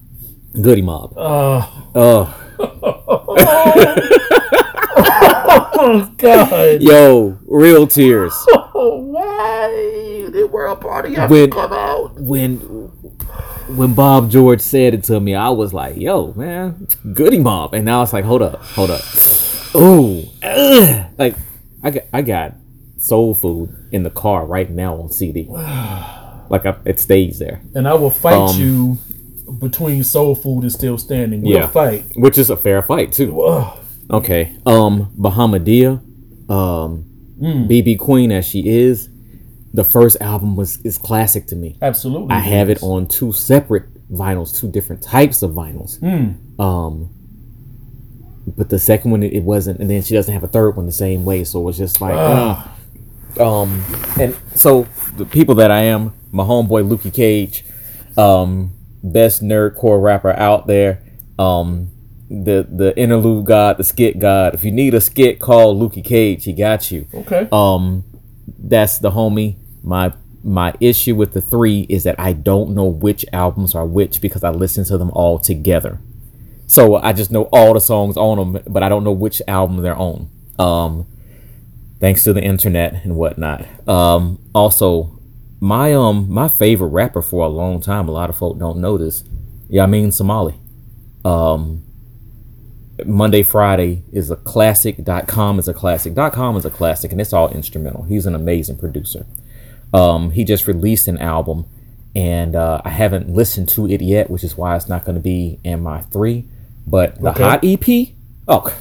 Goodie Mob. Uh, Oh, oh God! yo, real tears. Oh, why they were a party When- come out? when when Bob George said it to me, I was like, "Yo, man, Goodie Mob," and now it's like, "Hold up, hold up." Ooh, ugh. like I got I got Soul Food in the car right now on CD. Like I, it stays there, And I will fight Um, you between Soul Food and Still Standing. We'll Yeah. fight. which is a fair fight too. Ugh. Okay, um, Bahamadia, um, BB Queen as she is. The first album was is classic to me. Absolutely. I have it on two separate vinyls, two different types of vinyls. Um, but the second one it, it wasn't, and then she doesn't have a third one the same way. So it was just like, uh, um, and so the people that I am, my homeboy Lukey Cage, um, best nerdcore rapper out there. Um, the the interlude god, the skit god. If you need a skit, call Lukey Cage. He got you Okay. um that's the homie my my issue with the three is that i don't know which albums are which because i listen to them all together. So i just know all the songs on them but i don't know which album they're on. Um thanks to the internet and whatnot. Um also my um my favorite rapper for a long time a lot of folk don't know this yeah i mean somali. Um Monday Friday is a classic.com is a classic.com is a classic and it's all instrumental. He's an amazing producer. Um, he just released an album and uh, I haven't listened to it yet, which is why it's not going to be in my three. But the Okay. hot EP, oh,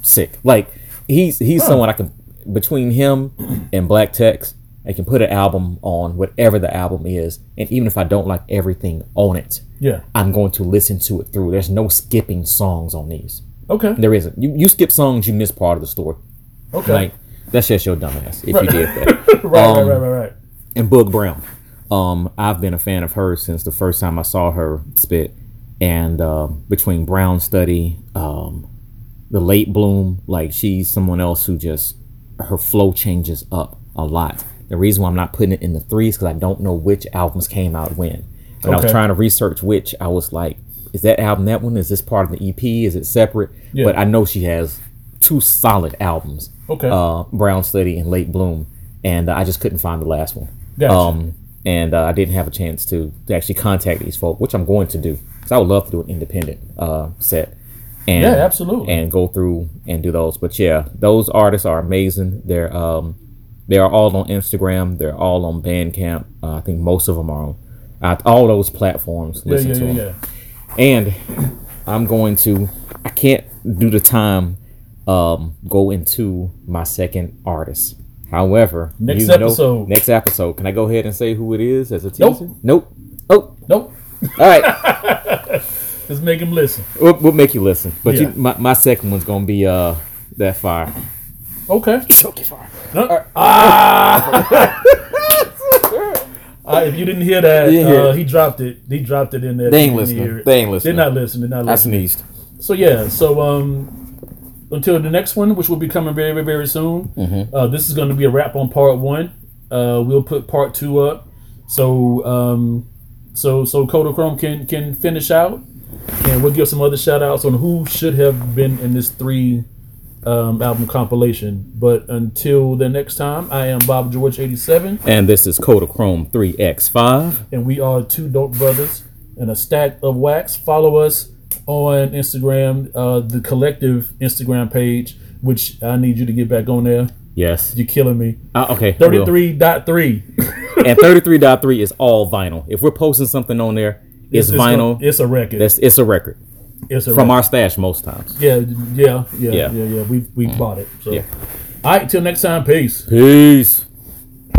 sick! Like he's he's someone I can between him and Black Text, I can put an album on whatever the album is, and even if I don't like everything on it, yeah. I'm going to listen to it through. There's no skipping songs on these. Okay. There isn't. You, you skip songs, you miss part of the story. Okay. Like that's just your dumbass if you did that. right, um, right, right, right, right. And Boog Brown, um, I've been a fan of hers since the first time I saw her spit. And um, between Brown Study, um, the late bloom, like she's someone else who just her flow changes up a lot. The reason why I'm not putting it in the threes because I don't know which albums came out when. When I was trying to research which, I was like, is that album that one? Is this part of the EP? Is it separate? Yeah. But I know she has two solid albums. Okay. Uh, Brown Study and Late Bloom, and uh, I just couldn't find the last one. Gotcha. Um, and uh, I didn't have a chance to to actually contact these folk, which I'm going to do because I would love to do an independent uh, set. And, Yeah, absolutely. And go through and do those. But yeah, those artists are amazing. They're um, they are all on Instagram. They're all on Bandcamp. Uh, I think most of them are on uh, all those platforms. Yeah, Listen yeah, to yeah, them. yeah. And I'm going to. I can't do the time. Um, go into my second artist. However, Next you know- episode. next episode. Can I go ahead and say who it is as a Nope. teaser? Nope. Oh, Nope. all right. Let's make him listen. we'll, we'll make you listen. But Yeah. you, my, my second one's gonna be uh that fire. Okay. Choke fire. No. Ah. Uh, if you didn't hear that, You didn't hear uh, he dropped it. He dropped it in there. They ain't listening. They ain't listening. They're not listening. They're not listening. I listening. sneezed. So yeah. So um, until the next one, which will be coming very, very, very soon. Mm-hmm. Uh, this is going to be a wrap on part one. Uh, we'll put part two up. So um, so so Kodachrome can can finish out, and we'll give some other shout outs on who should have been in this three um, album compilation. But until the next time, I am Bob George eighty seven. And this is Kodachrome 3X5. and we are two dope brothers and a stack of wax. Follow us on Instagram, uh, the collective Instagram page, which I need you to get back on there. Yes. You're killing me. Uh, okay. I will. 33.3. And 33.3 is all vinyl. If we're posting something on there, it's, vinyl. It's a record. That's it's a record it's a from record. our stash most times. yeah, yeah, yeah, Yeah. yeah, yeah, We we bought it. So, Yeah. all right. Till next time. Peace. Peace.